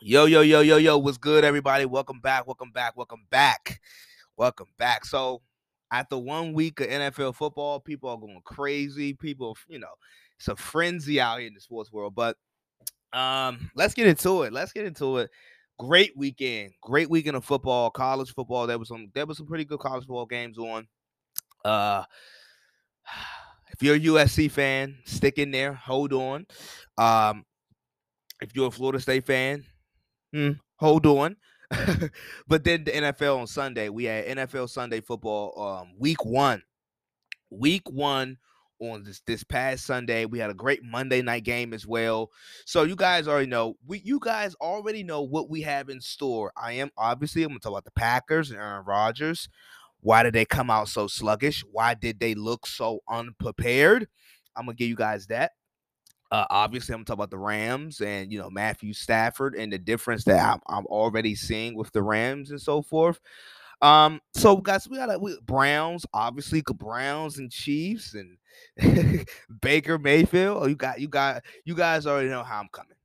Yo, yo, yo, yo, yo, what's good, everybody? Welcome back, welcome back, welcome back, welcome back. So, after one week of NFL football, people are going crazy. People, you know, it's a frenzy out here in the sports world. But um, let's get into it. Let's get into it. Great weekend, great weekend of football, college football. There was some, there was some pretty good college football games on. Uh, if you're a USC fan, stick in there, hold on. Um, if you're a Florida State fan, Hmm, hold on. but then the NFL on Sunday, we had NFL Sunday football, um, week one. Week one on this this past Sunday. We had a great Monday night game as well. So you guys already know. We you guys already know what we have in store. I am obviously I'm gonna talk about the Packers and Aaron Rodgers. Why did they come out so sluggish? Why did they look so unprepared? I'm gonna give you guys that. Uh, obviously, I'm talking about the Rams and you know Matthew Stafford and the difference that I'm, I'm already seeing with the Rams and so forth. Um, so guys, we got like, Browns, obviously Browns and Chiefs and Baker Mayfield. Oh, you got you got you guys already know how I'm coming.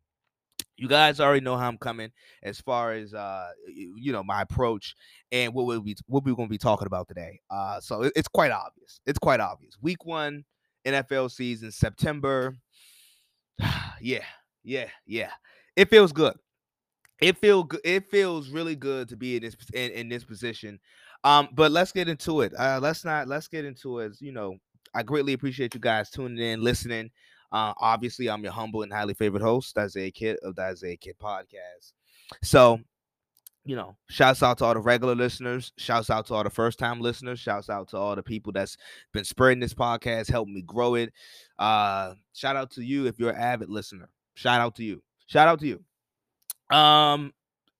You guys already know how I'm coming as far as uh you, know my approach and what we'll be what we're to be talking about today. Uh, so it, it's quite obvious. It's quite obvious. Week one NFL season, September yeah, yeah, yeah. It feels good. It feel good. It feels really good to be in this in, in this position. Um, but let's get into it. Uh, let's not. Let's get into it. You know, I greatly appreciate you guys tuning in, listening. Uh, obviously, I'm your humble and highly favorite host, Isaiah Kid of the Isaiah Kid Podcast. So you know, shouts out to all the regular listeners. Shouts out to all the first time listeners. Shouts out to all the people that's been spreading this podcast, helping me grow it. Uh, shout out to you if you're an avid listener. Shout out to you. Shout out to you. Um,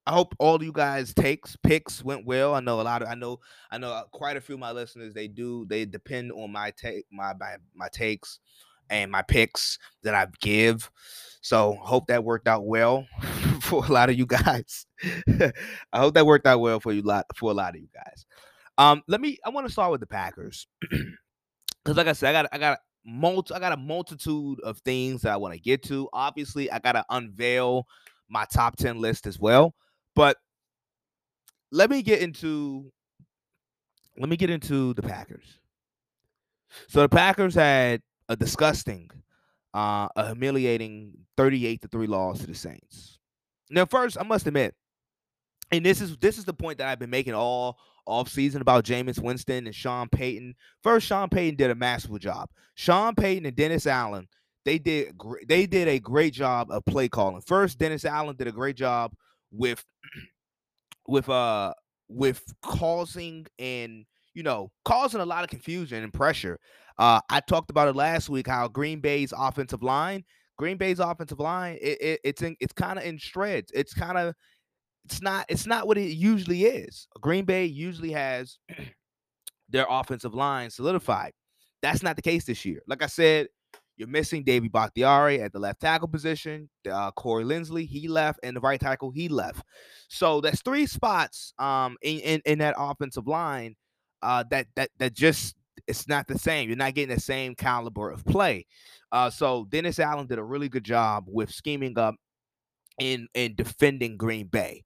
I hope all you guys takes picks went well. I know a lot of I know I know uh, quite a few of my listeners they do they depend on my take my my, my takes and my picks that I give. So hope that worked out well for a lot of you guys. I hope that worked out well for you lot for a lot of you guys. Um, let me. I want to start with the Packers because, like I said, I got I got multi I got a multitude of things that I want to get to. Obviously, I got to unveil my top ten list as well. But let me get into let me get into the Packers. So the Packers had a disgusting, uh, a humiliating 38 to 3 loss to the Saints. Now, first, I must admit, and this is this is the point that I've been making all off season about Jameis Winston and Sean Payton. First, Sean Payton did a masterful job. Sean Payton and Dennis Allen, they did they did a great job of play calling. First, Dennis Allen did a great job with with uh with causing and you know causing a lot of confusion and pressure. Uh, I talked about it last week how Green Bay's offensive line, Green Bay's offensive line, it, it, it's in, it's kind of in shreds. It's kind of it's not it's not what it usually is. Green Bay usually has their offensive line solidified. That's not the case this year. Like I said, you're missing David Bakhtiari at the left tackle position. Uh, Corey Linsley, he left, and the right tackle, he left. So that's three spots um in, in, in that offensive line uh that that that just it's not the same. You're not getting the same caliber of play. Uh, so Dennis Allen did a really good job with scheming up in in defending Green Bay.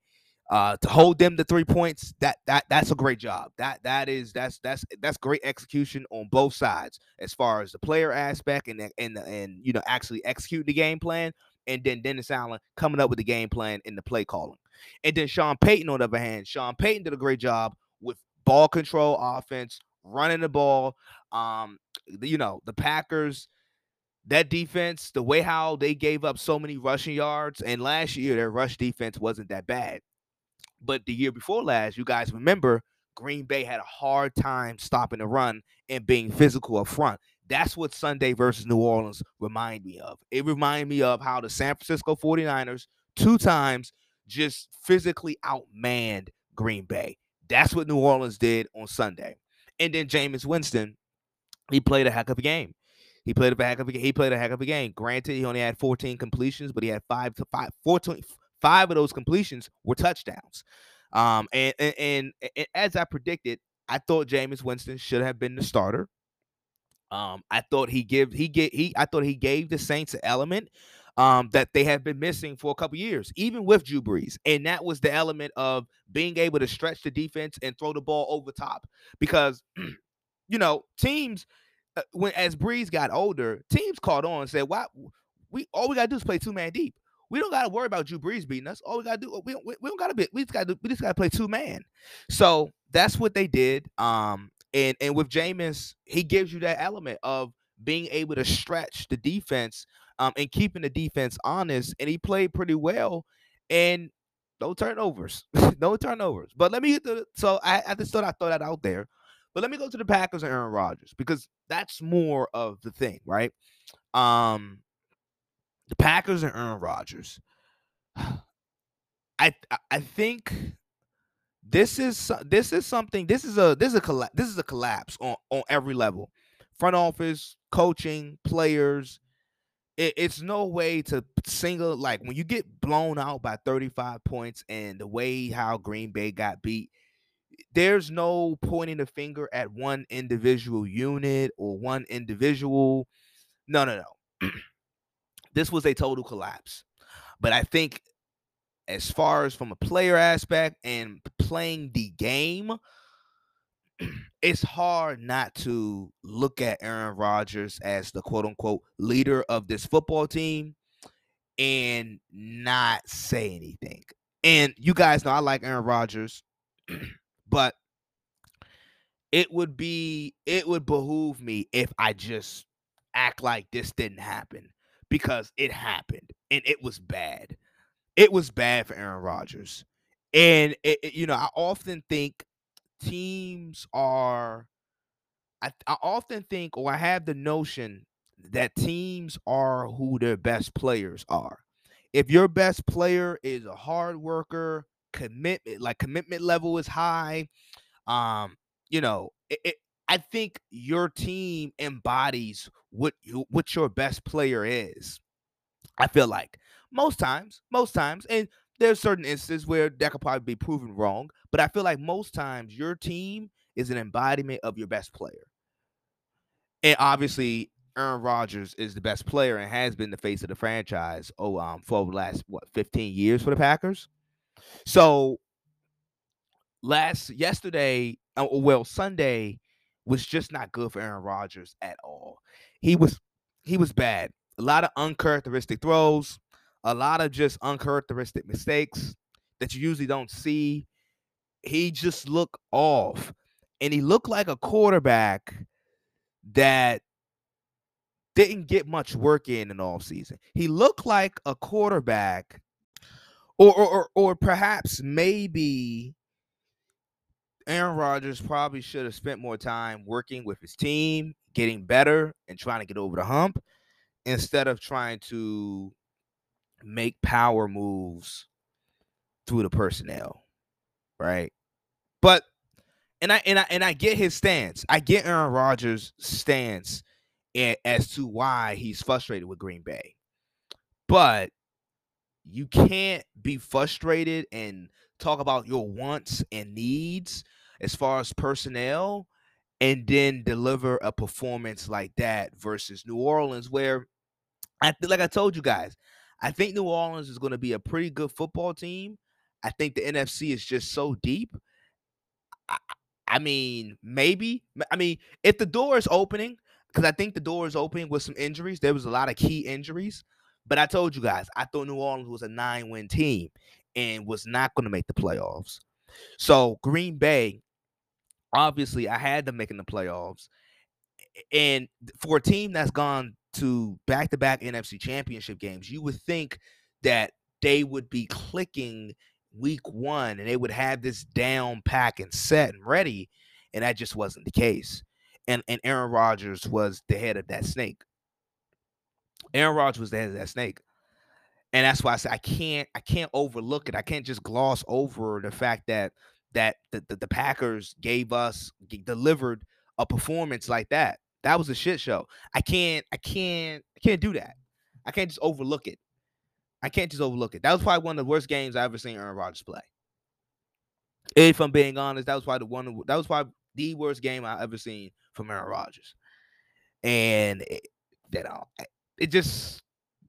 Uh, to hold them to three points, that that that's a great job. That that is that's that's that's great execution on both sides as far as the player aspect and and and you know actually executing the game plan, and then Dennis Allen coming up with the game plan and the play calling, and then Sean Payton on the other hand, Sean Payton did a great job with ball control offense, running the ball. Um, you know, the Packers, that defense, the way how they gave up so many rushing yards, and last year their rush defense wasn't that bad. But the year before last, you guys remember Green Bay had a hard time stopping the run and being physical up front. That's what Sunday versus New Orleans remind me of. It remind me of how the San Francisco 49ers two times just physically outmanned Green Bay. That's what New Orleans did on Sunday. And then Jameis Winston, he played a heck of a game. He played a heck of a he played a heck of a game. Granted, he only had 14 completions, but he had five to five, 14, five of those completions were touchdowns. Um, and, and, and, as I predicted, I thought Jameis Winston should have been the starter. Um, I thought he give he get he I thought he gave the Saints an element um, that they have been missing for a couple years, even with Drew Brees. And that was the element of being able to stretch the defense and throw the ball over top. Because, you know, teams uh, when as Brees got older, teams caught on and said, "Why we all we gotta do is play two man deep. We don't gotta worry about Drew Brees beating us. All we gotta do we, we, we don't gotta be we just gotta we just gotta play two man." So that's what they did. Um, and and with Jameis, he gives you that element of being able to stretch the defense um, and keeping the defense honest. And he played pretty well. And no turnovers, no turnovers. But let me get to so I, I just thought I throw that out there. But let me go to the Packers and Aaron Rodgers because that's more of the thing, right? Um, the Packers and Aaron Rodgers. I I think this is this is something. This is a this is a collapse. This is a collapse on on every level, front office, coaching, players. It, it's no way to single like when you get blown out by 35 points and the way how Green Bay got beat there's no pointing the finger at one individual unit or one individual. No, no, no. this was a total collapse. But I think as far as from a player aspect and playing the game, it's hard not to look at Aaron Rodgers as the quote unquote leader of this football team and not say anything. And you guys know I like Aaron Rodgers. But it would be it would behoove me if I just act like this didn't happen because it happened and it was bad. It was bad for Aaron Rodgers. And it, it, you know, I often think teams are I, I often think or I have the notion that teams are who their best players are. If your best player is a hard worker, commitment like commitment level is high um you know it, it, i think your team embodies what you what your best player is i feel like most times most times and there's certain instances where that could probably be proven wrong but i feel like most times your team is an embodiment of your best player and obviously Aaron Rodgers is the best player and has been the face of the franchise oh um for the last what 15 years for the Packers. So last yesterday, uh, well, Sunday was just not good for Aaron Rodgers at all. He was he was bad. A lot of uncharacteristic throws, a lot of just uncharacteristic mistakes that you usually don't see. He just looked off. And he looked like a quarterback that didn't get much work in in all season. He looked like a quarterback or, or, or, perhaps maybe Aaron Rodgers probably should have spent more time working with his team, getting better, and trying to get over the hump instead of trying to make power moves through the personnel. Right. But and I and I and I get his stance. I get Aaron Rodgers' stance as to why he's frustrated with Green Bay. But you can't be frustrated and talk about your wants and needs as far as personnel and then deliver a performance like that versus New Orleans where I like I told you guys, I think New Orleans is going to be a pretty good football team. I think the NFC is just so deep. I, I mean, maybe. I mean, if the door is opening, because I think the door is opening with some injuries. There was a lot of key injuries. But I told you guys, I thought New Orleans was a nine win team and was not going to make the playoffs. So Green Bay, obviously, I had them making the playoffs. And for a team that's gone to back to back NFC championship games, you would think that they would be clicking week one and they would have this down pack and set and ready. And that just wasn't the case. And, and Aaron Rodgers was the head of that snake. Aaron Rodgers was the head of that snake. And that's why I say I can't I can't overlook it. I can't just gloss over the fact that that the, the, the Packers gave us delivered a performance like that. That was a shit show. I can't I can't I can't do that. I can't just overlook it. I can't just overlook it. That was probably one of the worst games I ever seen Aaron Rodgers play. If I'm being honest, that was probably the one that was probably the worst game I ever seen from Aaron Rodgers. And it, you uh, know, it just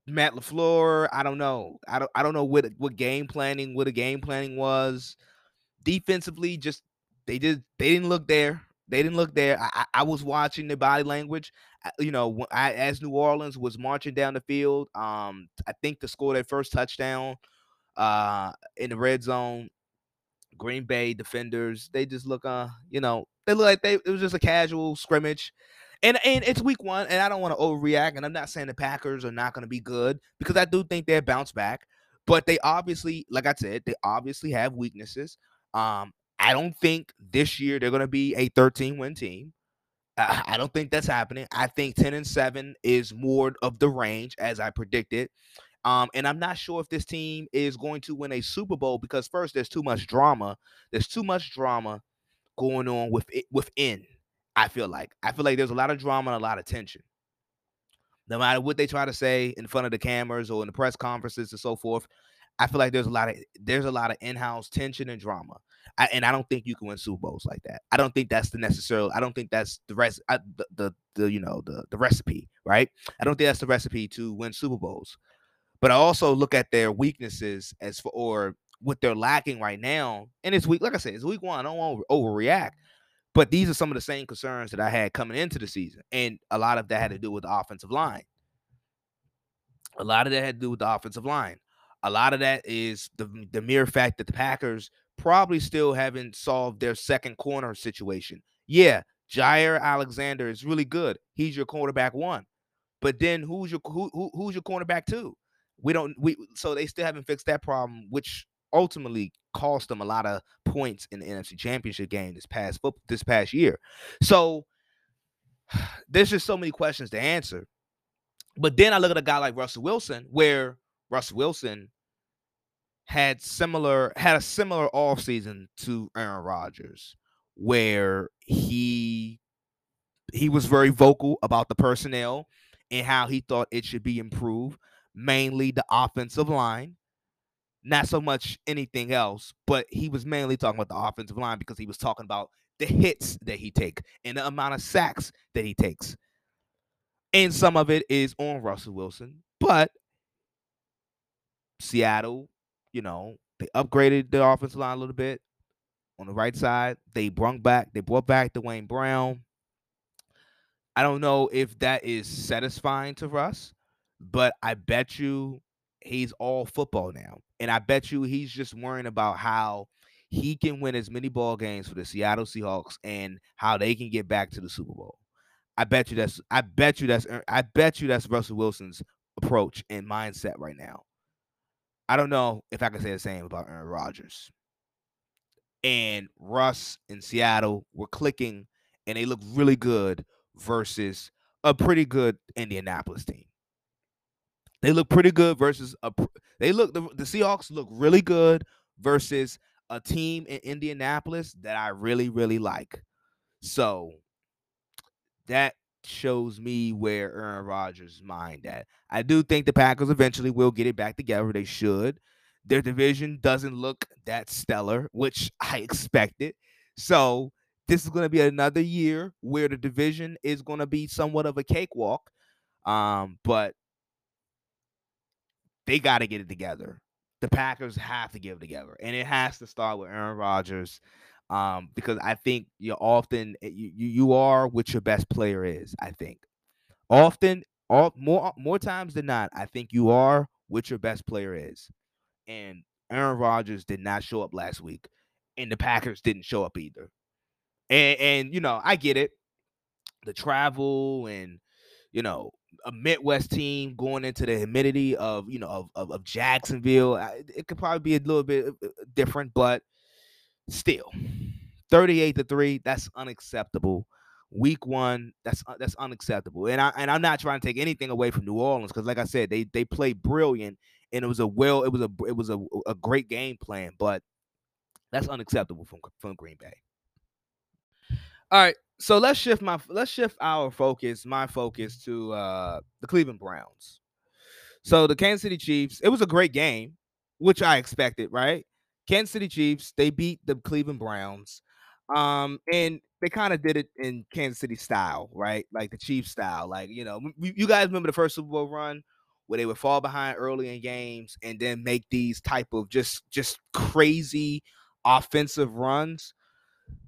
Matt LaFleur, I don't know. I don't I don't know what what game planning, what the game planning was. Defensively, just they did they didn't look there. They didn't look there. I, I was watching the body language. You know, I, as New Orleans was marching down the field, um, I think to score their first touchdown uh, in the red zone, Green Bay defenders, they just look, uh, you know, they look like they it was just a casual scrimmage. And and it's week one, and I don't want to overreact. And I'm not saying the Packers are not going to be good because I do think they're bounce back. But they obviously, like I said, they obviously have weaknesses. Um, I don't think this year they're going to be a 13 win team. I, don't think that's happening. I think 10 and 7 is more of the range as I predicted. Um, and I'm not sure if this team is going to win a Super Bowl because first, there's too much drama. There's too much drama going on with it, within. I feel like I feel like there's a lot of drama and a lot of tension. No matter what they try to say in front of the cameras or in the press conferences and so forth, I feel like there's a lot of there's a lot of in-house tension and drama. I, and I don't think you can win Super Bowls like that. I don't think that's the necessary. I don't think that's the rest. I, the, the the you know the the recipe, right? I don't think that's the recipe to win Super Bowls. But I also look at their weaknesses as for or what they're lacking right now. And it's week, like I said, it's week one. I don't want to overreact. But these are some of the same concerns that I had coming into the season. And a lot of that had to do with the offensive line. A lot of that had to do with the offensive line. A lot of that is the, the mere fact that the Packers probably still haven't solved their second corner situation. Yeah, Jaire Alexander is really good. He's your quarterback one. But then who's your who, who who's your cornerback two? We don't we so they still haven't fixed that problem, which ultimately cost them a lot of points in the NFC Championship game this past this past year. So there's just so many questions to answer. But then I look at a guy like Russell Wilson, where Russell Wilson had similar had a similar offseason to Aaron Rodgers, where he he was very vocal about the personnel and how he thought it should be improved, mainly the offensive line not so much anything else, but he was mainly talking about the offensive line because he was talking about the hits that he take and the amount of sacks that he takes. And some of it is on Russell Wilson, but Seattle, you know, they upgraded the offensive line a little bit on the right side. They brought back, they brought back Duane Brown. I don't know if that is satisfying to Russ, but I bet you he's all football now. And I bet you he's just worrying about how he can win as many ball games for the Seattle Seahawks and how they can get back to the Super Bowl. I bet you that's I bet you that's I bet you that's Russell Wilson's approach and mindset right now. I don't know if I can say the same about Aaron Rodgers. And Russ in Seattle were clicking and they look really good versus a pretty good Indianapolis team. They look pretty good versus a. They look the, the Seahawks look really good versus a team in Indianapolis that I really really like. So that shows me where Aaron Rodgers' mind at. I do think the Packers eventually will get it back together. They should. Their division doesn't look that stellar, which I expected. So this is going to be another year where the division is going to be somewhat of a cakewalk. Um, but they got to get it together. The Packers have to give it together, and it has to start with Aaron Rodgers. Um, because I think you often eh, you, you are what your best player is. I think often, all more more times than not, I think you are what your best player is. And Aaron Rodgers did not show up last week, and the Packers didn't show up either. And and you know, I get it, the travel and you know a Midwest team going into the humidity of you know of, of, of Jacksonville. It could probably be a little bit uh, different, but still, thirty-eight to three. That's unacceptable. Week one, that's uh, that's unacceptable. And I and I'm not trying to take anything away from New Orleans because, like I said, they they played brilliant and it was a well, it was a it was a, a great game plan, but that's unacceptable from from Green Bay. All right, so let's shift my let's shift our focus, my focus to uh the Cleveland Browns. So the Kansas City Chiefs, it was a great game, which I expected, right? Kansas City Chiefs, they beat the Cleveland Browns. Um, and they kind of did it in Kansas City style, right? Like the Chiefs style. Like, you know, you guys remember the first Super Bowl run where they would fall behind early in games and then make these type of just just crazy offensive runs.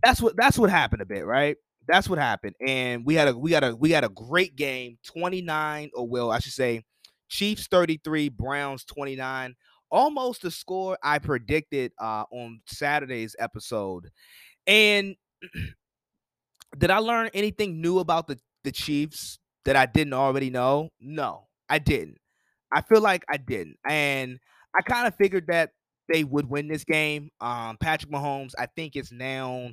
That's what that's what happened a bit, right? That's what happened. And we had a we got a we got a great game, 29 or well, I should say Chiefs 33, Browns 29. Almost the score I predicted uh on Saturday's episode. And did I learn anything new about the the Chiefs that I didn't already know? No, I didn't. I feel like I didn't. And I kind of figured that they would win this game. Um, Patrick Mahomes, I think, is now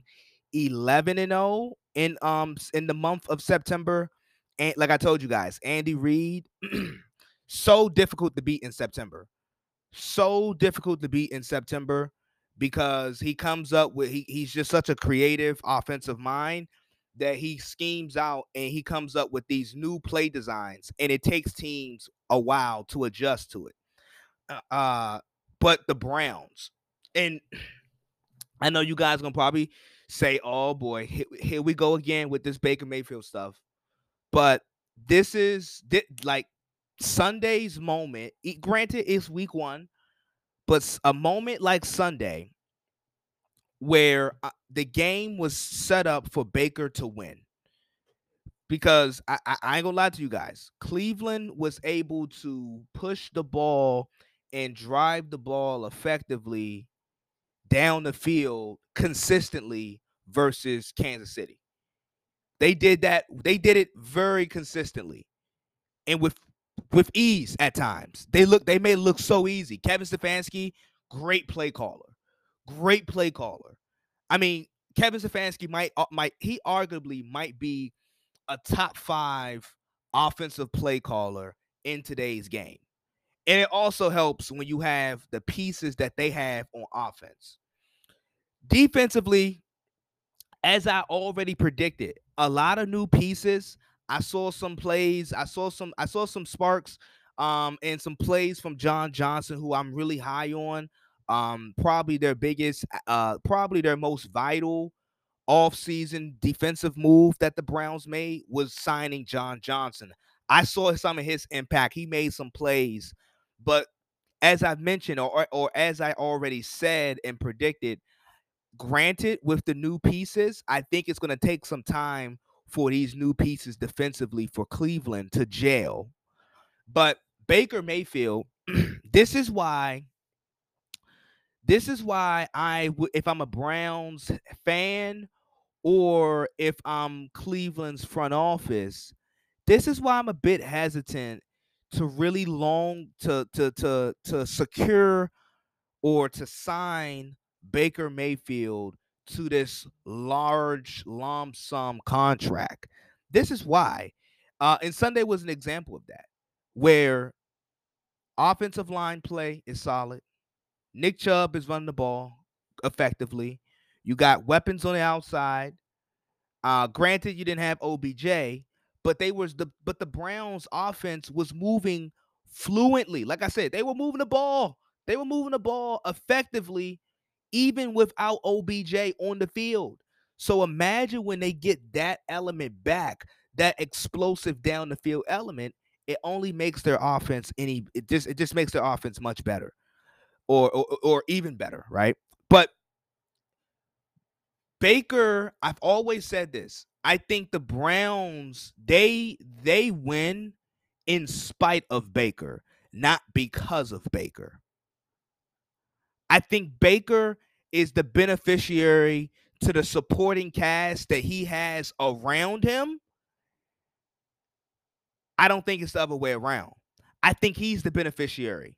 11 and 0 in um in the month of September. And like I told you guys, Andy Reid, so difficult to beat in September. So difficult to beat in September because he comes up with he, he's just such a creative offensive mind that he schemes out and he comes up with these new play designs and it takes teams a while to adjust to it. Uh, uh but the browns and i know you guys gonna probably say oh boy here, here we go again with this baker mayfield stuff but this is like sunday's moment granted it's week one but a moment like sunday where uh, the game was set up for Baker to win. Because I, I, I, ain't gonna lie to you guys, Cleveland was able to push the ball and drive the ball effectively down the field consistently versus Kansas City. They did that, they did it very consistently and with with ease at times. They look they may look so easy. Kevin Stefanski, great play caller. Great play caller. I mean, Kevin Stefanski might uh, might he arguably might be a top five offensive play caller in today's game. And it also helps when you have the pieces that they have on offense. Defensively, as I already predicted, a lot of new pieces. I saw some plays. I saw some. I saw some sparks, um, and some plays from John Johnson, who I'm really high on. Um, probably their biggest, uh, probably their most vital off-season defensive move that the Browns made was signing John Johnson. I saw some of his impact. He made some plays, but as I've mentioned, or or as I already said and predicted, granted, with the new pieces, I think it's going to take some time for these new pieces defensively for Cleveland to jail. But Baker Mayfield, this is why this is why I if I'm a Browns fan or if I'm Cleveland's front office, this is why I'm a bit hesitant to really long to to to to secure or to sign Baker Mayfield to this large lump sum contract. This is why. Uh, and Sunday was an example of that, where offensive line play is solid. Nick Chubb is running the ball effectively. You got weapons on the outside. Uh, granted, you didn't have OBJ, but they was the but the Browns offense was moving fluently. Like I said, they were moving the ball. They were moving the ball effectively, even without OBJ on the field. So imagine when they get that element back, that explosive down the field element, it only makes their offense any it just it just makes their offense much better or, or, or even better, right? But Baker, I've always said this. I think the Browns they they win in spite of Baker, not because of Baker. I think Baker is the beneficiary to the supporting cast that he has around him. I don't think it's the other way around. I think he's the beneficiary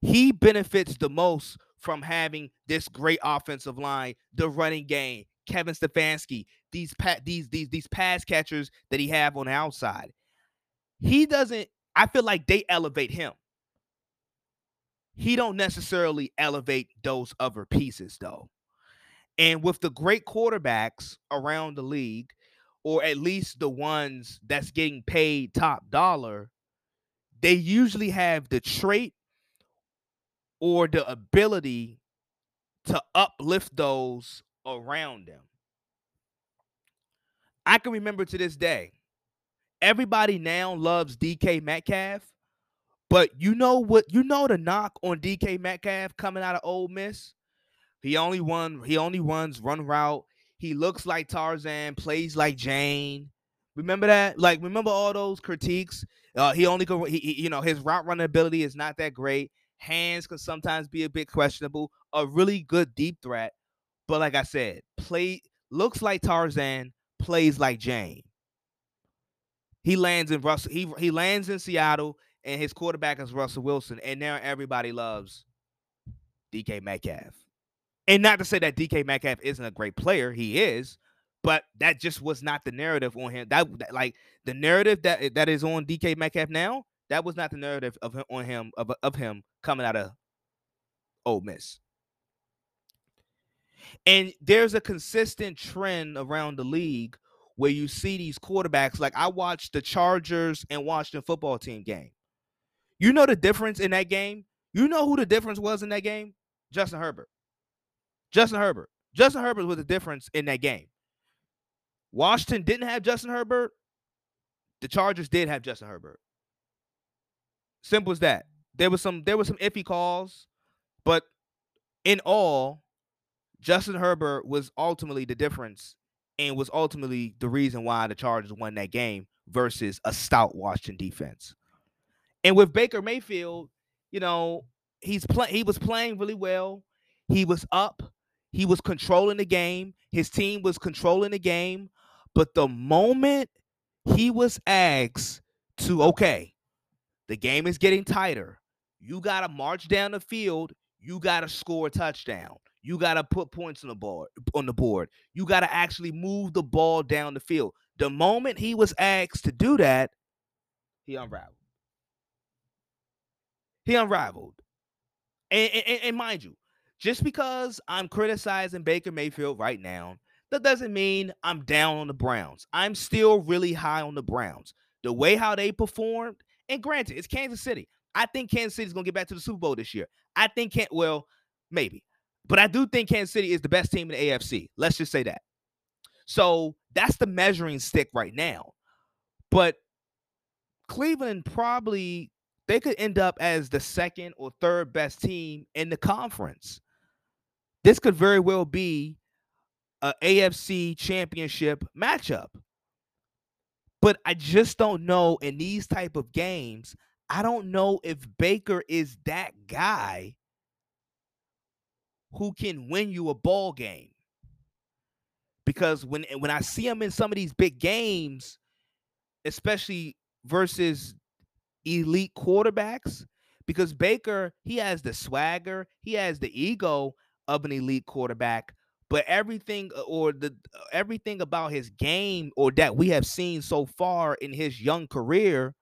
he benefits the most from having this great offensive line, the running game, Kevin Stefanski, these pa- these these these pass catchers that he have on the outside. He doesn't. I feel like they elevate him. He don't necessarily elevate those other pieces though. And with the great quarterbacks around the league, or at least the ones that's getting paid top dollar, they usually have the trait or the ability to uplift those around them. I can remember to this day, everybody now loves DK Metcalf, But you know what? You know the knock on DK Metcalf coming out of Ole Miss. He only won. He only runs run route. He looks like Tarzan, plays like Jane. Remember that? Like, remember all those critiques? Uh, he only go. He, he, you know, his route running ability is not that great. Hands can sometimes be a bit questionable. A really good deep threat, but like I said, play looks like Tarzan, plays like Jane. He lands in Russell. He he lands in Seattle, and his quarterback is Russell Wilson, and now everybody loves DK Metcalf. And not to say that DK Metcalf isn't a great player, he is, but that just was not the narrative on him. That, that like the narrative that eh, that is on DK Metcalf now, that was not the narrative of him on him of, of him coming out of Ole Miss. And there's a consistent trend around the league where you see these quarterbacks. Like I watched the Chargers and Washington football team game. You know the difference in that game? You know who the difference was in that game? Justin Herbert. Justin Herbert. Justin Herbert was the difference in that game. Washington didn't have Justin Herbert. The Chargers did have Justin Herbert. Simple as that. There was some there was some iffy calls, but in all, Justin Herbert was ultimately the difference and was ultimately the reason why the Chargers won that game versus a stout Washington defense. And with Baker Mayfield, you know, he's playing he was playing really well. He was up. He was controlling the game. His team was controlling the game. But the moment he was asked to, okay, the game is getting tighter. You got to march down the field. You got to score a touchdown. You got to put points on the board. On the board, you got to actually move the ball down the field. The moment he was asked to do that, he unraveled. He unraveled. And, and, and mind you, just because I'm criticizing Baker Mayfield right now that doesn't mean I'm down on the Browns. I'm still really high on the Browns. The way how they performed, and granted, it's Kansas City. I think Kansas City is going to get back to the Super Bowl this year. I think can't well, maybe. But I do think Kansas City is the best team in the AFC. Let's just say that. So that's the measuring stick right now. But Cleveland probably they could end up as the second or third best team in the conference. This could very well be a AFC championship matchup. But I just don't know in these type of games, I don't know if Baker is that guy who can win you a ball game. Because when when I see him in some of these big games, especially versus elite quarterbacks, because Baker, he has the swagger, he has the ego of an elite quarterback, but everything uh, or the uh, everything about his game or that we have seen so far in his young career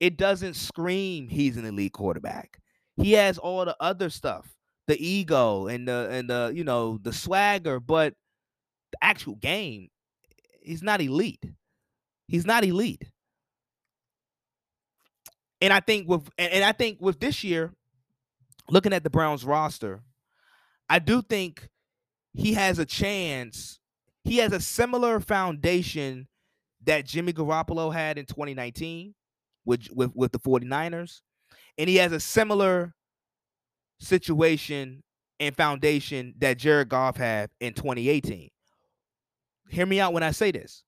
it doesn't scream he's an elite quarterback. He has all the other stuff the ego and the and the you know the swagger but the actual game he's not elite. He's not elite and i think with and i think with this year looking at the browns roster i do think he has a chance. He has a similar foundation that Jimmy Garoppolo had in 2019 with, with, with the 49ers. And he has a similar situation and foundation that Jared Goff had in 2018. Hear me out when I say this.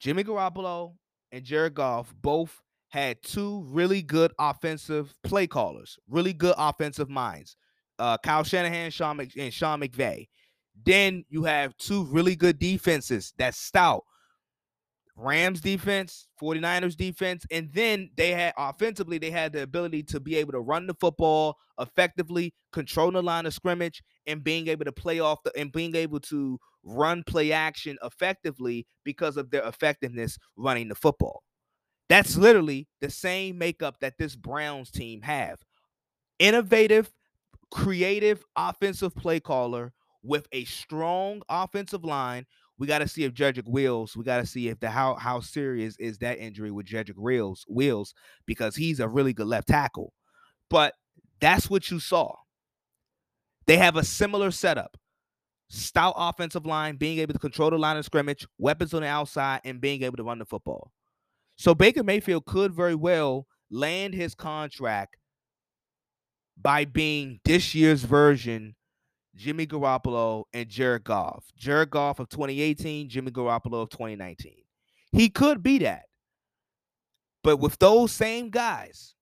Jimmy Garoppolo and Jared Goff both had two really good offensive play callers, really good offensive minds. Uh, Kyle Shanahan Sean Mc, and Sean McVay. Then you have two really good defenses that's stout. Rams defense, 49ers defense, and then they had offensively, they had the ability to be able to run the football effectively, control the line of scrimmage, and being able to play off the and being able to run play action effectively because of their effectiveness running the football. That's literally the same makeup that this Browns team have. Innovative, creative offensive play caller with a strong offensive line. We got to see if Jedrick Wills, we got to see if the how how serious is that injury with Jedrick Wills, Wills because he's a really good left tackle. But that's what you saw. They have a similar setup. Stout offensive line, being able to control the line of scrimmage, weapons on the outside, and being able to run the football. So Baker Mayfield could very well land his contract by being this year's version Jimmy Garoppolo and Jared Goff. Jared Goff of 2018, Jimmy Garoppolo of 2019. He could be that. But with those same guys,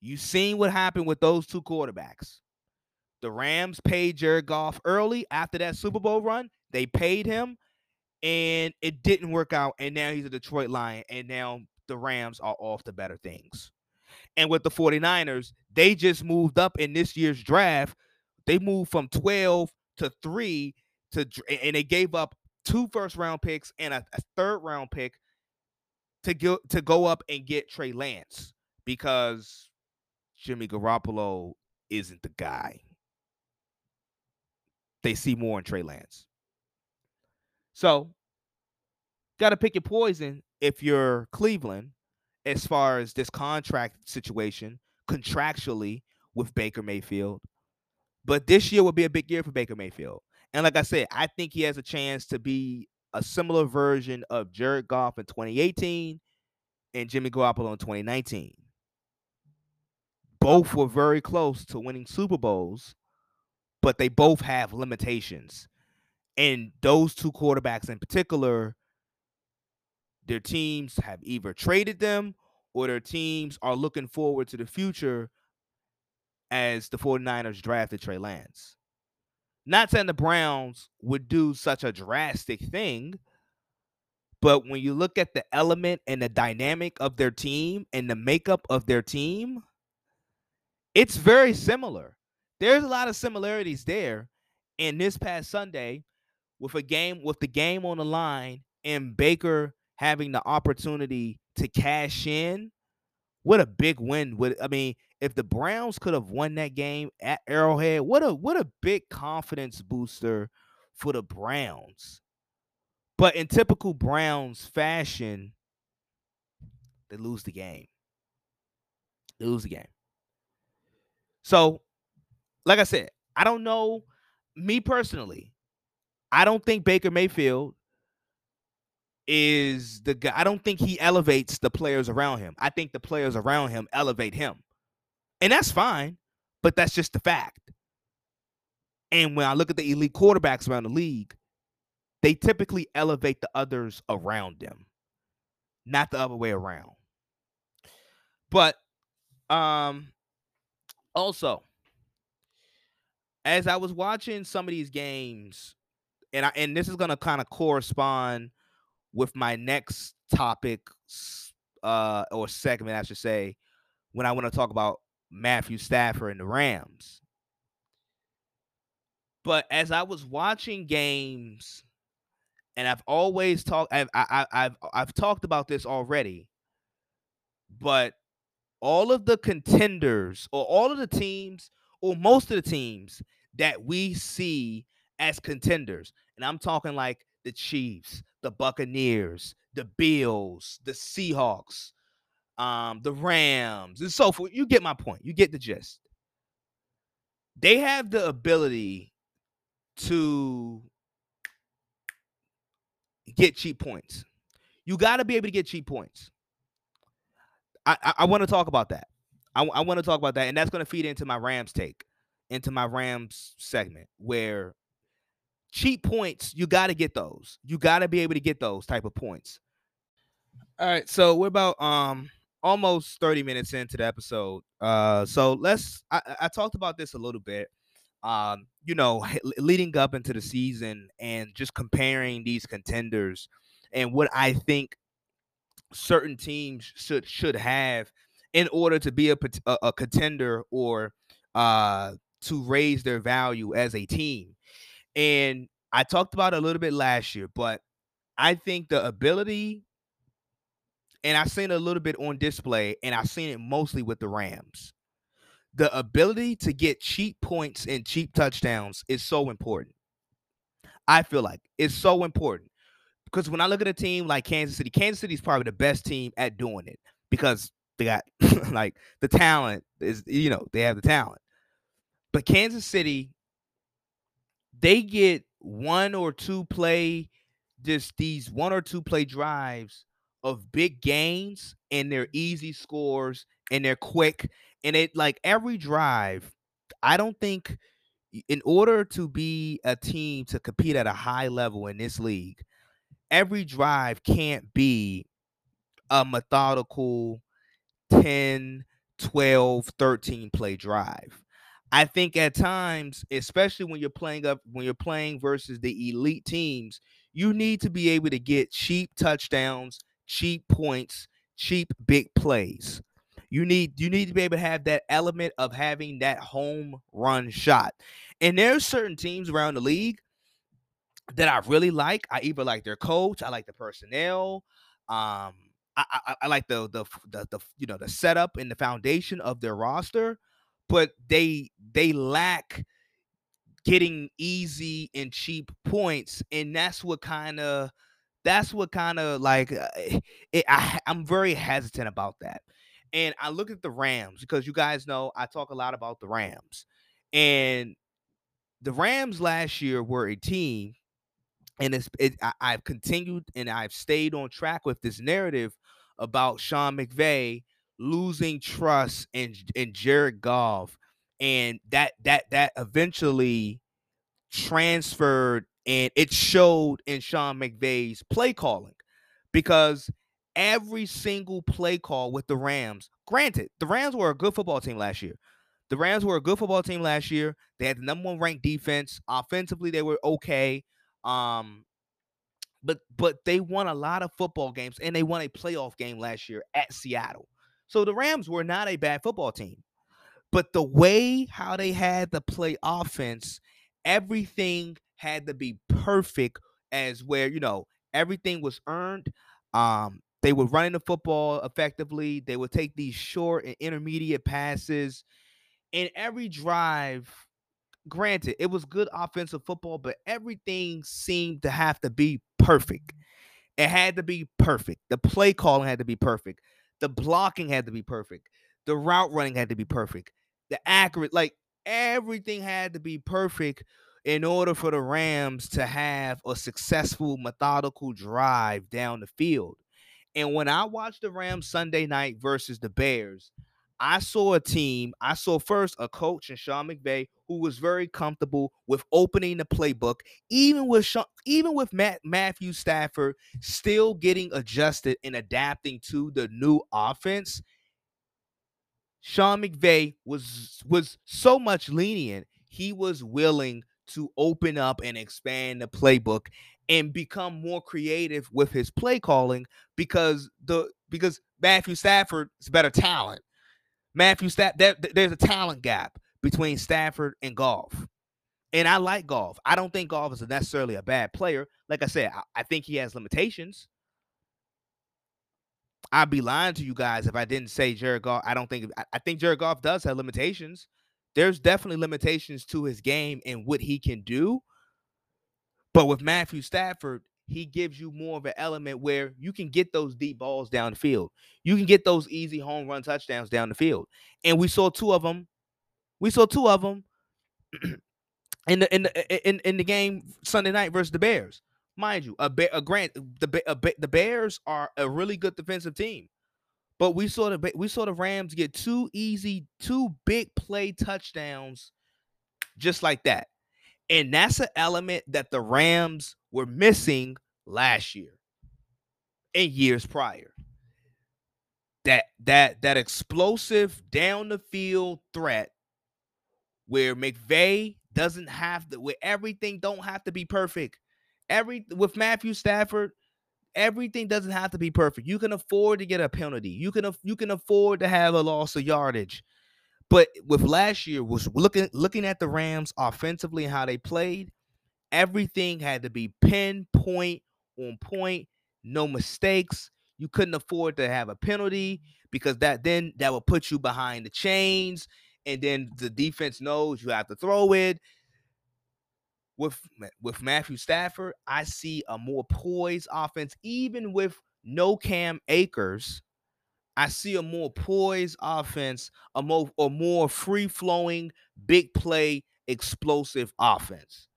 you've seen what happened with those two quarterbacks. The Rams paid Jared Goff early after that Super Bowl run. They paid him, and it didn't work out. And now he's a Detroit Lion, and now the Rams are off to better things. And with the 49ers, they just moved up in this year's draft. They moved from 12 to 3 to and they gave up two first round picks and a, a third round pick to go to go up and get Trey Lance because Jimmy Garoppolo isn't the guy. They see more in Trey Lance. So, got to pick your poison if you're Cleveland as far as this contract situation contractually with Baker Mayfield. But this year will be a big year for Baker Mayfield. And like I said, I think he has a chance to be a similar version of Jared Goff in 2018 and Jimmy Garoppolo in 2019. Both were very close to winning Super Bowls, but they both have limitations. And those two quarterbacks in particular, their teams have either traded them or their teams are looking forward to the future as the 49ers drafted Trey Lance. Not saying the Browns would do such a drastic thing, but when you look at the element and the dynamic of their team and the makeup of their team, it's very similar. There's a lot of similarities there. And this past Sunday, with a game with the game on the line and Baker having the opportunity to cash in, what a big win! Would I mean, if the Browns could have won that game at Arrowhead, what a what a big confidence booster for the Browns. But in typical Browns fashion, they lose the game. They lose the game. So, like I said, I don't know. Me personally, I don't think Baker Mayfield is the guy. I don't think he elevates the players around him. I think the players around him elevate him. And that's fine, but that's just the fact. And when I look at the elite quarterbacks around the league, they typically elevate the others around them, not the other way around. But um also as I was watching some of these games, and I and this is gonna kind of correspond with my next topic uh or segment, I should say, when I want to talk about Matthew Stafford and the Rams. But as I was watching games, and I've always talked, I've, I, I've I've talked about this already, but all of the contenders or all of the teams or most of the teams that we see as contenders, and I'm talking like the Chiefs, the Buccaneers, the Bills, the Seahawks, um, the Rams, and so forth. You get my point. You get the gist. They have the ability to get cheap points. You got to be able to get cheap points. I, I, I want to talk about that. I, I want to talk about that, and that's going to feed into my Rams take, into my Rams segment, where cheap points you got to get those. You got to be able to get those type of points. All right, so we're about um almost 30 minutes into the episode. Uh, so let's. I, I talked about this a little bit. Um, you know, leading up into the season and just comparing these contenders and what I think certain teams should should have in order to be a a, a contender or uh to raise their value as a team. And I talked about a little bit last year, but I think the ability and I've seen a little bit on display, and I've seen it mostly with the Rams. The ability to get cheap points and cheap touchdowns is so important. I feel like it's so important because when I look at a team like Kansas City, Kansas City is probably the best team at doing it because they got like the talent is, you know, they have the talent. But Kansas City, they get one or two play, just these one or two play drives of big gains and they're easy scores and they're quick and it like every drive. I don't think in order to be a team to compete at a high level in this league, every drive can't be a methodical 10, 12, 13 play drive. I think at times, especially when you're playing up when you're playing versus the elite teams, you need to be able to get cheap touchdowns, cheap points, cheap big plays. You need you need to be able to have that element of having that home run shot. And there's certain teams around the league that I really like. I either like their coach, I like the personnel, um, I, I, I like the, the the the you know the setup and the foundation of their roster, but they they lack getting easy and cheap points, and that's what kind of that's what kind of like uh, it, I, I'm very hesitant about that. And I look at the Rams because you guys know I talk a lot about the Rams. And the Rams last year were a team, and it's it, I, I've continued and I've stayed on track with this narrative about Sean McVay losing trust in in Jared Goff, and that that that eventually transferred and it showed in Sean McVay's play calling because every single play call with the Rams. Granted, the Rams were a good football team last year. The Rams were a good football team last year. They had the number one ranked defense. Offensively, they were okay. Um, but but they won a lot of football games and they won a playoff game last year at Seattle. So the Rams were not a bad football team. But the way how they had to play offense, everything had to be perfect as where, you know, everything was earned. Um, they were running the football effectively. They would take these short and intermediate passes. In every drive, granted, it was good offensive football, but everything seemed to have to be perfect. It had to be perfect. The play calling had to be perfect. The blocking had to be perfect. The route running had to be perfect. The accurate, like everything had to be perfect in order for the Rams to have a successful, methodical drive down the field. And when I watched the Rams Sunday night versus the Bears, I saw a team. I saw first a coach and Sean McVay who was very comfortable with opening the playbook, even with Sean, even with Matt, Matthew Stafford still getting adjusted and adapting to the new offense. Sean McVay was was so much lenient. He was willing to open up and expand the playbook and become more creative with his play calling because the because Matthew Stafford is better talent. Matthew Stafford, there, there's a talent gap between Stafford and Goff. And I like Goff. I don't think Goff is necessarily a bad player. Like I said, I, I think he has limitations. I'd be lying to you guys if I didn't say Jared Goff. I don't think I, I think Jared Goff does have limitations. There's definitely limitations to his game and what he can do. But with Matthew Stafford, he gives you more of an element where you can get those deep balls down the field. You can get those easy home run touchdowns down the field. And we saw two of them. We saw two of them in the in the in, in the game Sunday night versus the Bears. Mind you, a, a grant the a, the Bears are a really good defensive team. But we saw the we saw the Rams get two easy, two big play touchdowns just like that. And that's an element that the Rams were missing last year and years prior. That that that explosive down the field threat where McVay doesn't have to where everything don't have to be perfect. Every with Matthew Stafford, everything doesn't have to be perfect. You can afford to get a penalty. You can you can afford to have a loss of yardage. But with last year was looking looking at the Rams offensively and how they played, everything had to be pinpoint on point, no mistakes. You couldn't afford to have a penalty because that then that would put you behind the chains, and then the defense knows you have to throw it. With with Matthew Stafford, I see a more poised offense, even with no Cam Akers I see a more poised offense, a more a more free flowing, big play, explosive offense.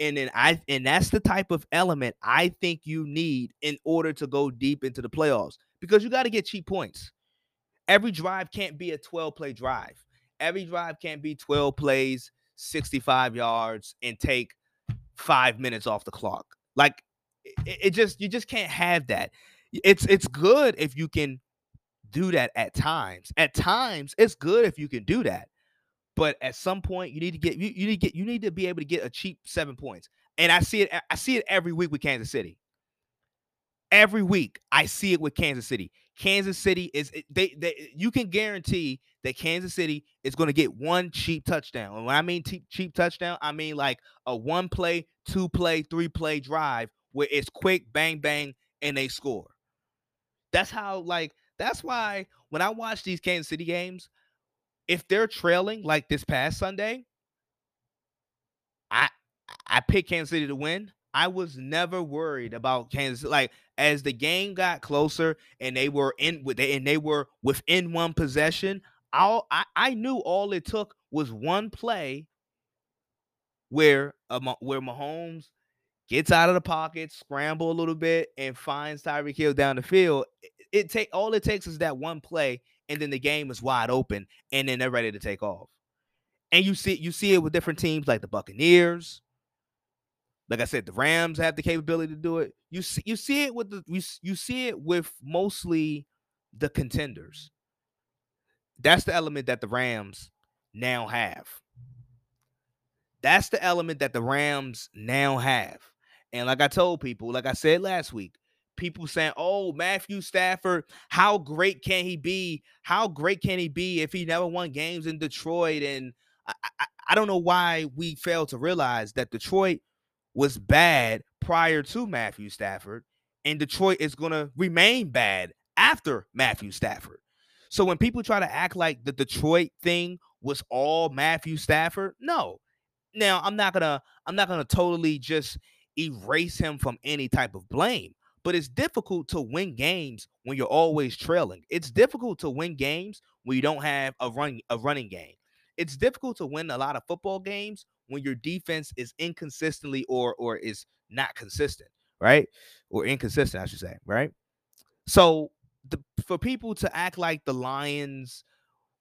And then I and that's the type of element I think you need in order to go deep into the playoffs because you got to get cheap points. Every drive can't be a 12 play drive. Every drive can't be 12 plays, 65 yards, and take five minutes off the clock. Like it, it just you just can't have that. It's it's good if you can do that at times. At times, it's good if you can do that. But at some point, you need to get you, you need to get you need to be able to get a cheap seven points. And I see it, I see it every week with Kansas City. Every week, I see it with Kansas City. Kansas City is they, they you can guarantee that Kansas City is going to get one cheap touchdown. And when I mean cheap, cheap touchdown, I mean like a one play, two play, three play drive where it's quick, bang, bang, and they score. That's how like that's why when I watch these Kansas City games, if they're trailing like this past Sunday, I I pick Kansas City to win. I was never worried about Kansas. Like as the game got closer and they were in with and they were within one possession, all I, I knew all it took was one play where um, where Mahomes gets out of the pocket, scramble a little bit, and finds Tyreek Hill down the field. It, take all it takes is that one play, and then the game is wide open, and then they're ready to take off. And you see you see it with different teams like the Buccaneers. Like I said, the Rams have the capability to do it. You see, you see it with the you, you see it with mostly the contenders. That's the element that the Rams now have. That's the element that the Rams now have. And like I told people, like I said last week, people saying, "Oh, Matthew Stafford, how great can he be? How great can he be if he never won games in Detroit?" And I, I, I don't know why we fail to realize that Detroit was bad prior to Matthew Stafford, and Detroit is going to remain bad after Matthew Stafford. So when people try to act like the Detroit thing was all Matthew Stafford, no. Now I'm not gonna I'm not gonna totally just erase him from any type of blame but it's difficult to win games when you're always trailing. It's difficult to win games when you don't have a run a running game. It's difficult to win a lot of football games when your defense is inconsistently or or is not consistent, right? Or inconsistent, I should say, right? So the, for people to act like the Lions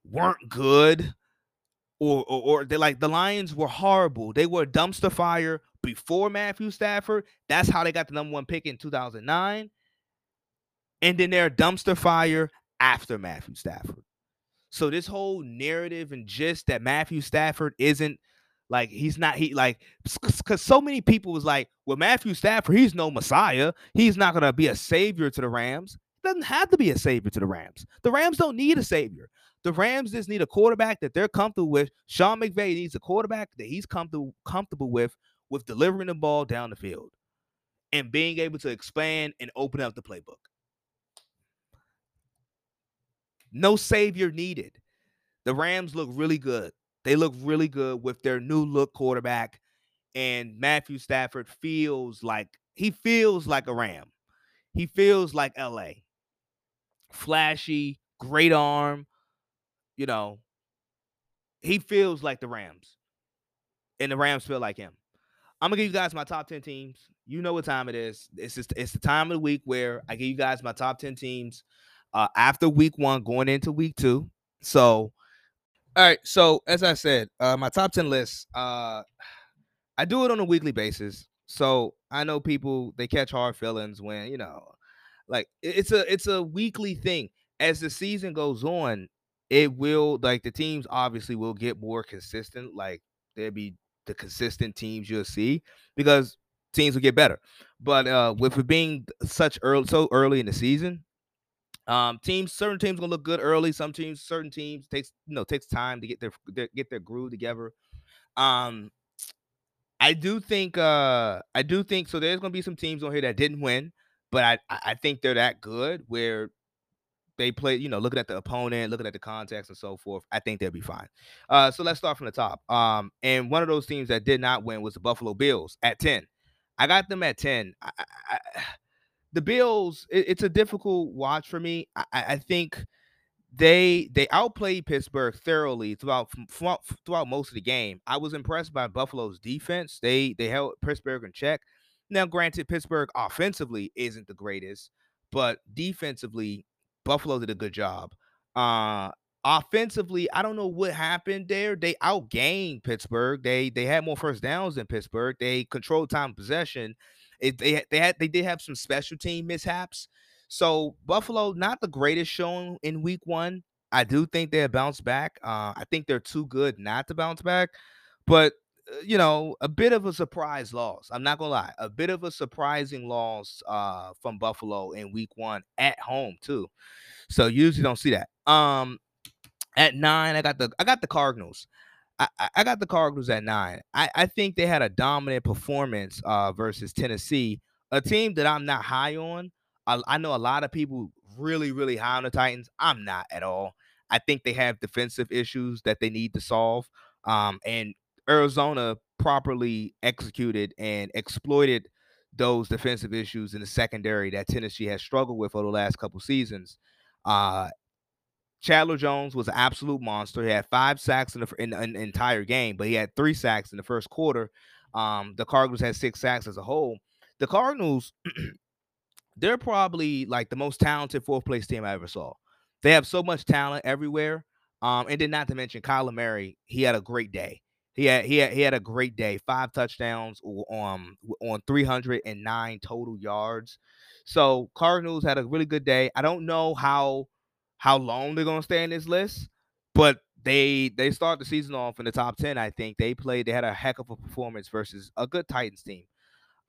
weren't good or, or, or they like the Lions were horrible. They were a dumpster fire before Matthew Stafford. That's how they got the number one pick in 2009. And then they're dumpster fire after Matthew Stafford. So this whole narrative and gist that Matthew Stafford isn't like he's not he like because so many people was like, well, Matthew Stafford, he's no messiah. He's not gonna be a savior to the Rams. Doesn't have to be a savior to the Rams. The Rams don't need a savior. The Rams just need a quarterback that they're comfortable with. Sean McVay needs a quarterback that he's comfortable comfortable with with delivering the ball down the field and being able to expand and open up the playbook. No savior needed. The Rams look really good. They look really good with their new look quarterback. And Matthew Stafford feels like he feels like a Ram. He feels like LA. Flashy, great arm. You know, he feels like the Rams. And the Rams feel like him. I'm gonna give you guys my top 10 teams. You know what time it is. It's just it's the time of the week where I give you guys my top 10 teams uh after week one, going into week two. So all right, so as I said, uh my top 10 list, uh I do it on a weekly basis. So I know people they catch hard feelings when, you know, like it's a it's a weekly thing. As the season goes on, it will like the teams obviously will get more consistent. Like there'll be the consistent teams you'll see because teams will get better. But uh, with it being such early, so early in the season, um, teams, certain teams gonna look good early. Some teams, certain teams takes you know takes time to get their, their get their groove together. Um, I do think uh I do think so. There's gonna be some teams on here that didn't win, but I I think they're that good where they play, you know, looking at the opponent, looking at the context and so forth, I think they'll be fine. Uh, so let's start from the top. Um, and one of those teams that did not win was the Buffalo Bills at 10. I got them at 10. I, I, the Bills, it, it's a difficult watch for me. I, I think they they outplayed Pittsburgh thoroughly throughout throughout throughout most of the game. I was impressed by Buffalo's defense. They they held Pittsburgh in check. Now, granted, Pittsburgh offensively isn't the greatest, but defensively, Buffalo did a good job. Uh offensively, I don't know what happened there. They outgained Pittsburgh. They they had more first downs than Pittsburgh. They controlled time possession. It, they they had they did have some special team mishaps. So Buffalo, not the greatest showing in week one. I do think they'll bounce back. Uh, I think they're too good not to bounce back. But you know, a bit of a surprise loss. I'm not gonna lie, a bit of a surprising loss uh, from Buffalo in Week One at home too. So usually don't see that. Um, at nine, I got the I got the Cardinals. I, I got the Cardinals at nine. I, I think they had a dominant performance uh, versus Tennessee, a team that I'm not high on. I, I know a lot of people really, really high on the Titans. I'm not at all. I think they have defensive issues that they need to solve. Um, and Arizona properly executed and exploited those defensive issues in the secondary that Tennessee has struggled with over the last couple seasons. Uh, Chandler Jones was an absolute monster. He had five sacks in the, in, in entire game, but he had three sacks in the first quarter. Um, the Cardinals had six sacks as a whole. The Cardinals, they're probably like the most talented fourth place team I ever saw. They have so much talent everywhere. Um, and then not to mention Kyler Murray, he had a great day. He had he had he had a great day. Five touchdowns um on 309 total yards. So Cardinals had a really good day. I don't know how how long they're gonna stay in this list, but they they start the season off in the top 10. I think they played, they had a heck of a performance versus a good Titans team.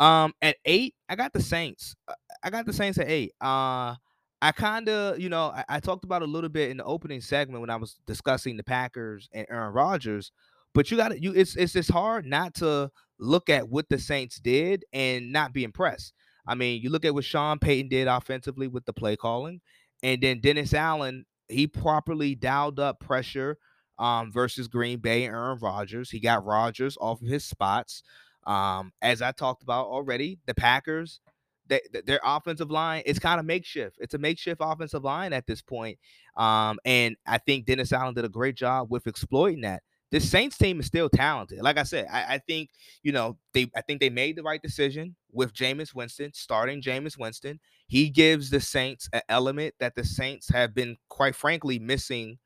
Um, at eight, I got the Saints. Uh, I got the Saints at eight. Uh, I kind of, you know, I, I, talked about a little bit in the opening segment when I was discussing the Packers and Aaron Rodgers. But you got to, you it's it's just hard not to look at what the Saints did and not be impressed. I mean, you look at what Sean Payton did offensively with the play calling, and then Dennis Allen, he properly dialed up pressure um, versus Green Bay and Aaron Rodgers. He got Rodgers off of his spots. Um, as I talked about already, the Packers, they, their offensive line, it's kind of makeshift. It's a makeshift offensive line at this point. Um, and I think Dennis Allen did a great job with exploiting that. This Saints team is still talented. Like I said, I, I think you know they. I think they made the right decision with Jameis Winston starting. Jameis Winston, he gives the Saints an element that the Saints have been, quite frankly, missing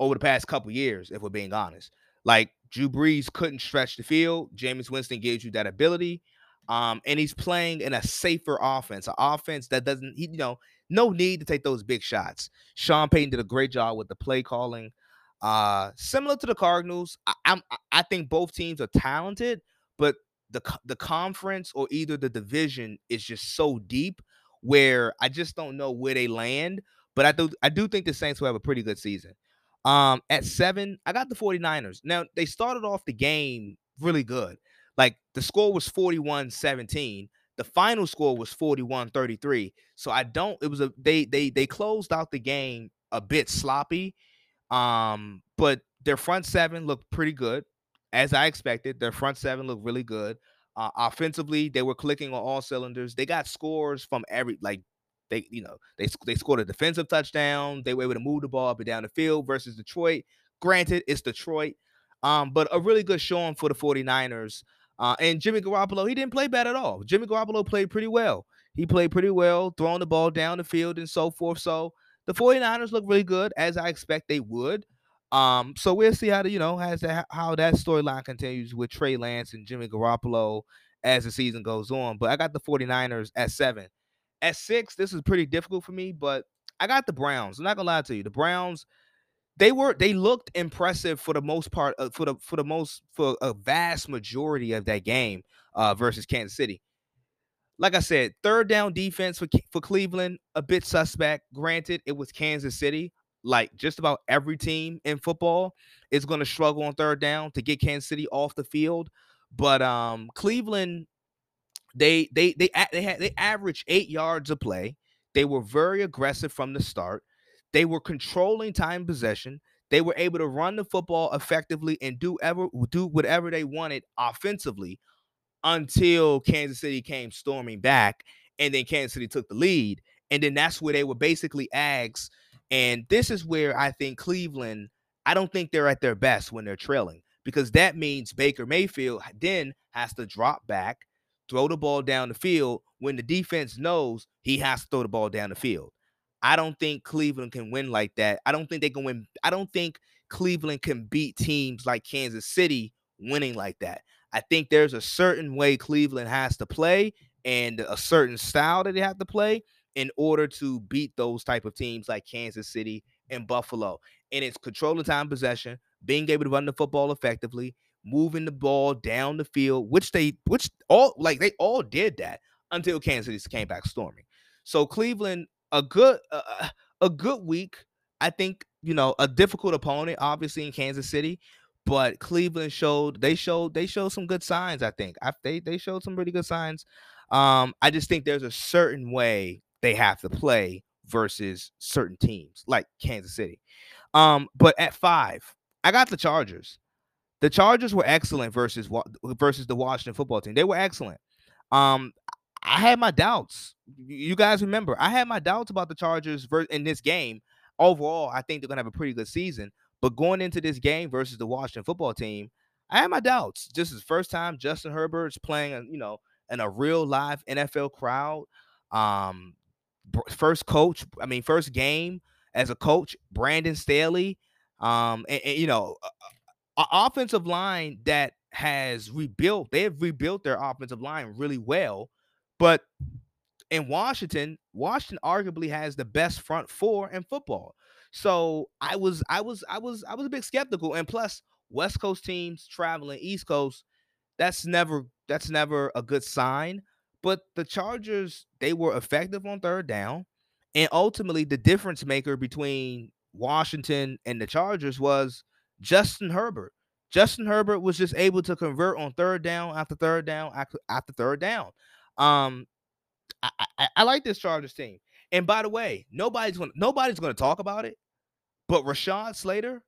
over the past couple years. If we're being honest, like Drew Brees couldn't stretch the field. Jameis Winston gives you that ability. Um, and he's playing in a safer offense, an offense that doesn't, he, you know, no need to take those big shots. Sean Payton did a great job with the play calling. Uh, similar to the Cardinals, I, I'm, I think both teams are talented, but the the conference or either the division is just so deep where I just don't know where they land. But I do I do think the Saints will have a pretty good season. Um, at seven, I got the 49ers. Now they started off the game really good. Like the score was 41-17. The final score was 41-33. So I don't, it was a they they they closed out the game a bit sloppy. Um, but their front seven looked pretty good, as I expected. Their front seven looked really good. Uh, offensively, they were clicking on all cylinders. They got scores from every like they, you know, they they scored a defensive touchdown. They were able to move the ball up and down the field versus Detroit. Granted, it's Detroit, um, but a really good showing for the 49ers. Uh, and Jimmy Garoppolo, he didn't play bad at all. Jimmy Garoppolo played pretty well. He played pretty well, throwing the ball down the field and so forth. So the 49ers look really good, as I expect they would. Um, so we'll see how the, you know has that how that storyline continues with Trey Lance and Jimmy Garoppolo as the season goes on. But I got the 49ers at seven. At six, this is pretty difficult for me, but I got the Browns. I'm not gonna lie to you. The Browns, they were they looked impressive for the most part, uh, for the for the most for a vast majority of that game uh, versus Kansas City. Like I said, third down defense for for Cleveland a bit suspect. Granted, it was Kansas City. Like just about every team in football is going to struggle on third down to get Kansas City off the field. But um, Cleveland they they they they had they averaged eight yards a play. They were very aggressive from the start. They were controlling time possession. They were able to run the football effectively and do ever do whatever they wanted offensively until Kansas City came storming back, and then Kansas City took the lead, and then that's where they were basically ags. And this is where I think Cleveland. I don't think they're at their best when they're trailing because that means Baker Mayfield then has to drop back throw the ball down the field when the defense knows he has to throw the ball down the field. I don't think Cleveland can win like that. I don't think they can win. I don't think Cleveland can beat teams like Kansas City winning like that. I think there's a certain way Cleveland has to play and a certain style that they have to play in order to beat those type of teams like Kansas City and Buffalo. And it's controlling time possession, being able to run the football effectively, moving the ball down the field, which they which all like they all did that until Kansas City came back storming. So Cleveland a good uh, a good week. I think you know a difficult opponent, obviously in Kansas City, but Cleveland showed they showed they showed some good signs. I think I, they they showed some really good signs. Um, I just think there's a certain way they have to play versus certain teams like Kansas City. Um, but at five, I got the Chargers. The Chargers were excellent versus versus the Washington football team. They were excellent. Um, I had my doubts. You guys remember, I had my doubts about the Chargers in this game. Overall, I think they're gonna have a pretty good season. But going into this game versus the Washington football team, I had my doubts. Just his first time, Justin Herbert's playing, you know, in a real live NFL crowd. Um, first coach, I mean, first game as a coach, Brandon Staley. Um, and, and you know, an offensive line that has rebuilt. They have rebuilt their offensive line really well but in Washington, Washington arguably has the best front four in football. So I was, I was, I was, I was a bit skeptical. And plus, West Coast teams traveling East Coast, that's never, that's never a good sign. But the Chargers, they were effective on third down. And ultimately, the difference maker between Washington and the Chargers was Justin Herbert. Justin Herbert was just able to convert on third down after third down after, third down. Um, I, I, I like this Chargers team. And by the way, nobody's going nobody's going to talk about it, but Rashawn Slater,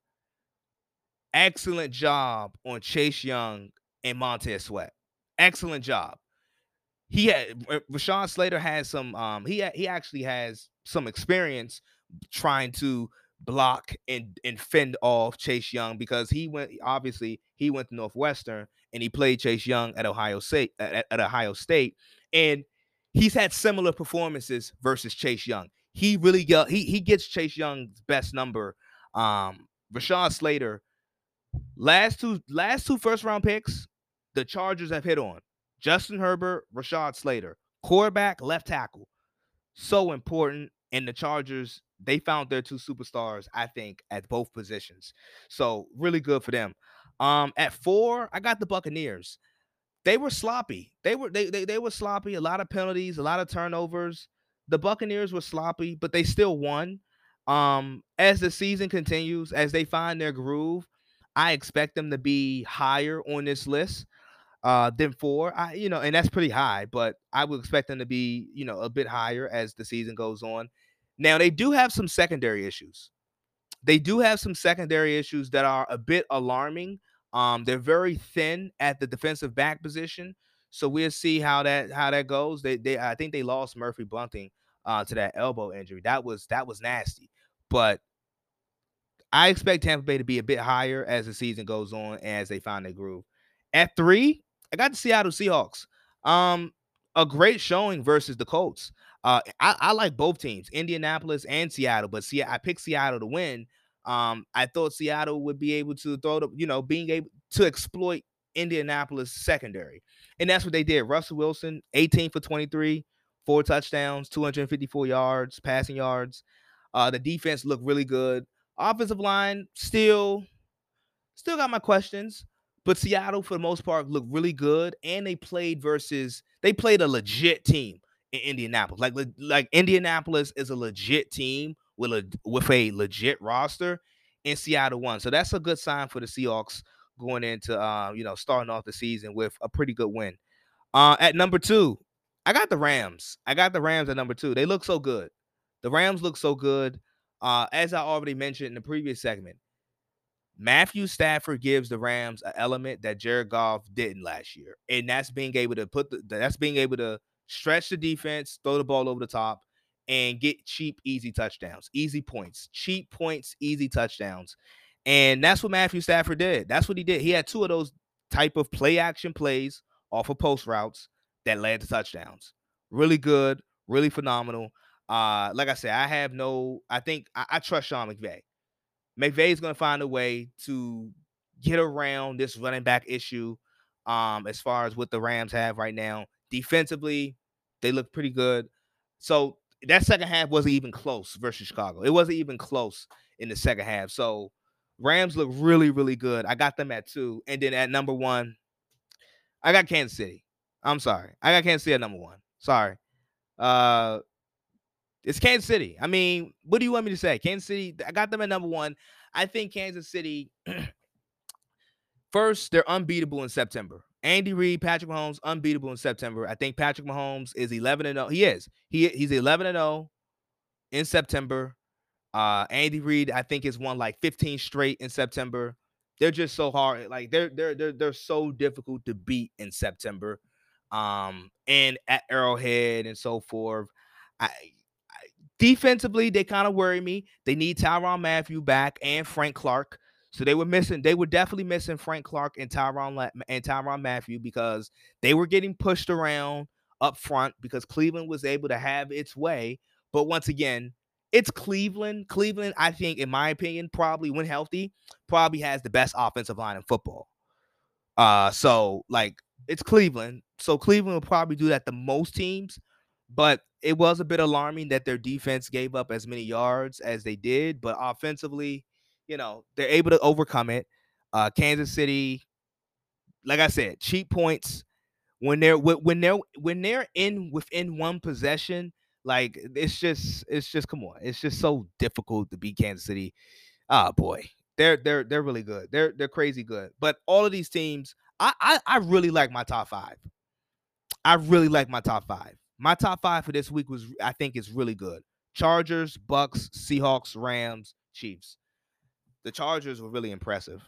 excellent job on Chase Young and Montez Sweat. Excellent job. He had Rashawn Slater has some um he he actually has some experience trying to block and and fend off Chase Young because he went obviously he went to Northwestern and he played Chase Young at Ohio State at, at Ohio State and he's had similar performances versus Chase Young. He really he he gets Chase Young's best number. Um, Rashawn Slater, last two last two first round picks, the Chargers have hit on Justin Herbert, Rashawn Slater, quarterback, left tackle, so important. And the Chargers, they found their two superstars, I think, at both positions. So really good for them. Um, at four, I got the Buccaneers they were sloppy. They were they, they they were sloppy. A lot of penalties, a lot of turnovers. The Buccaneers were sloppy, but they still won. Um, as the season continues, as they find their groove, I expect them to be higher on this list uh than four. I you know, and that's pretty high, but I would expect them to be, you know, a bit higher as the season goes on. Now they do have some secondary issues. They do have some secondary issues that are a bit alarming. Um, they're very thin at the defensive back position, so we'll see how that how that goes. They they I think they lost Murphy Bunting uh, to that elbow injury. That was that was nasty, but I expect Tampa Bay to be a bit higher as the season goes on as they find their groove. At three, I got the Seattle Seahawks. Um, a great showing versus the Colts. Uh, I, I like both teams, Indianapolis and Seattle, but see, I picked Seattle to win um, I thought Seattle would be able to throw the, you know, being able to exploit Indianapolis secondary. And that's what they did. Russell Wilson, 18 for 23, four touchdowns, 254 yards, passing yards. Uh, the defense looked really good. Offensive line still, still got my questions, but Seattle for the most part looked really good, and they played versus they played a legit team in Indianapolis. Like like Indianapolis is a legit team with a with a legit roster, in Seattle won. So that's a good sign for the Seahawks going into uh, you know starting off the season with a pretty good win. Uh, at number two, I got the Rams. I got the Rams at number two. They look so good. The Rams look so good. Uh, as I already mentioned in the previous segment, Matthew Stafford gives the Rams an element that Jared Goff didn't last year, and that's being able to put the that's being able to stretch the defense, throw the ball over the top, and get cheap, easy touchdowns, easy points, cheap points, easy touchdowns. And that's what Matthew Stafford did. That's what he did. He had two of those type of play action plays off of post routes that led to touchdowns. Really good, really phenomenal. Uh, like I said, I have no. I think I, I trust Sean McVay. McVay is going to find a way to get around this running back issue. Um, as far as what the Rams have right now, defensively, they look pretty good. So that second half wasn't even close versus Chicago. It wasn't even close in the second half. So Rams look really, really good. I got them at two, and then at number one, I got Kansas City. I'm sorry, I got Kansas City at number one. Sorry, uh, it's Kansas City. I mean, what do you want me to say? Kansas City. I got them at number one. I think Kansas City. first, they're unbeatable in September. Andy Reid, Patrick Mahomes, unbeatable in September. I think Patrick Mahomes is 11 and 0. He is. He he's 11 and 0 in September. Uh, Andy Reid, I think, has won like 15 straight in September. They're just so hard. Like they're they're they're they're so difficult to beat in September. Um, and at Arrowhead and so forth. I, I defensively, they kind of worry me. They need Tyrann Mathieu back and Frank Clark. So they were missing, they were definitely missing Frank Clark and Tyrann and Tyrann Mathieu because they were getting pushed around up front because Cleveland was able to have its way. But once again, it's Cleveland. Cleveland, I think, in my opinion, probably when healthy, probably has the best offensive line in football. Uh, so like it's Cleveland. So Cleveland will probably do that the most teams, but it was a bit alarming that their defense gave up as many yards as they did. But offensively, you know, they're able to overcome it. Uh, Kansas City, like I said, cheap points when they're when they're when they're in within one possession. Like it's just it's just come on, it's just so difficult to beat Kansas City. Oh boy, they're they're they're really good. They're they're crazy good. But all of these teams, I I, I really like my top five. I really like my top five. My top five for this week was I think is really good. Chargers, Bucs, Seahawks, Rams, Chiefs the Chargers were really impressive.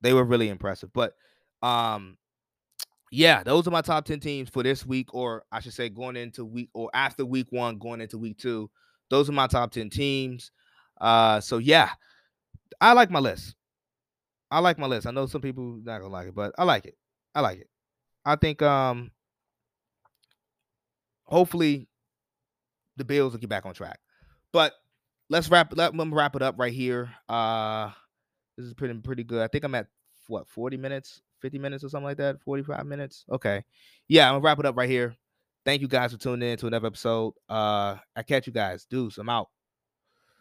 They were really impressive. But um yeah, those are my top 10 teams for this week, or I should say going into week or after week one, going into week two. Those are my top 10 teams. Uh so yeah, I like my list. I like my list. I know some people not gonna like it, but I like it. I like it. I think um hopefully the Bills will get back on track. But let's wrap let me wrap it up right here. Uh this is pretty pretty good. I think I'm at what 40 minutes, 50 minutes or something like that, 45 minutes. Okay. Yeah, I'm gonna wrap it up right here. Thank you guys for tuning in to another episode. Uh I catch you guys. Deuce, I'm out.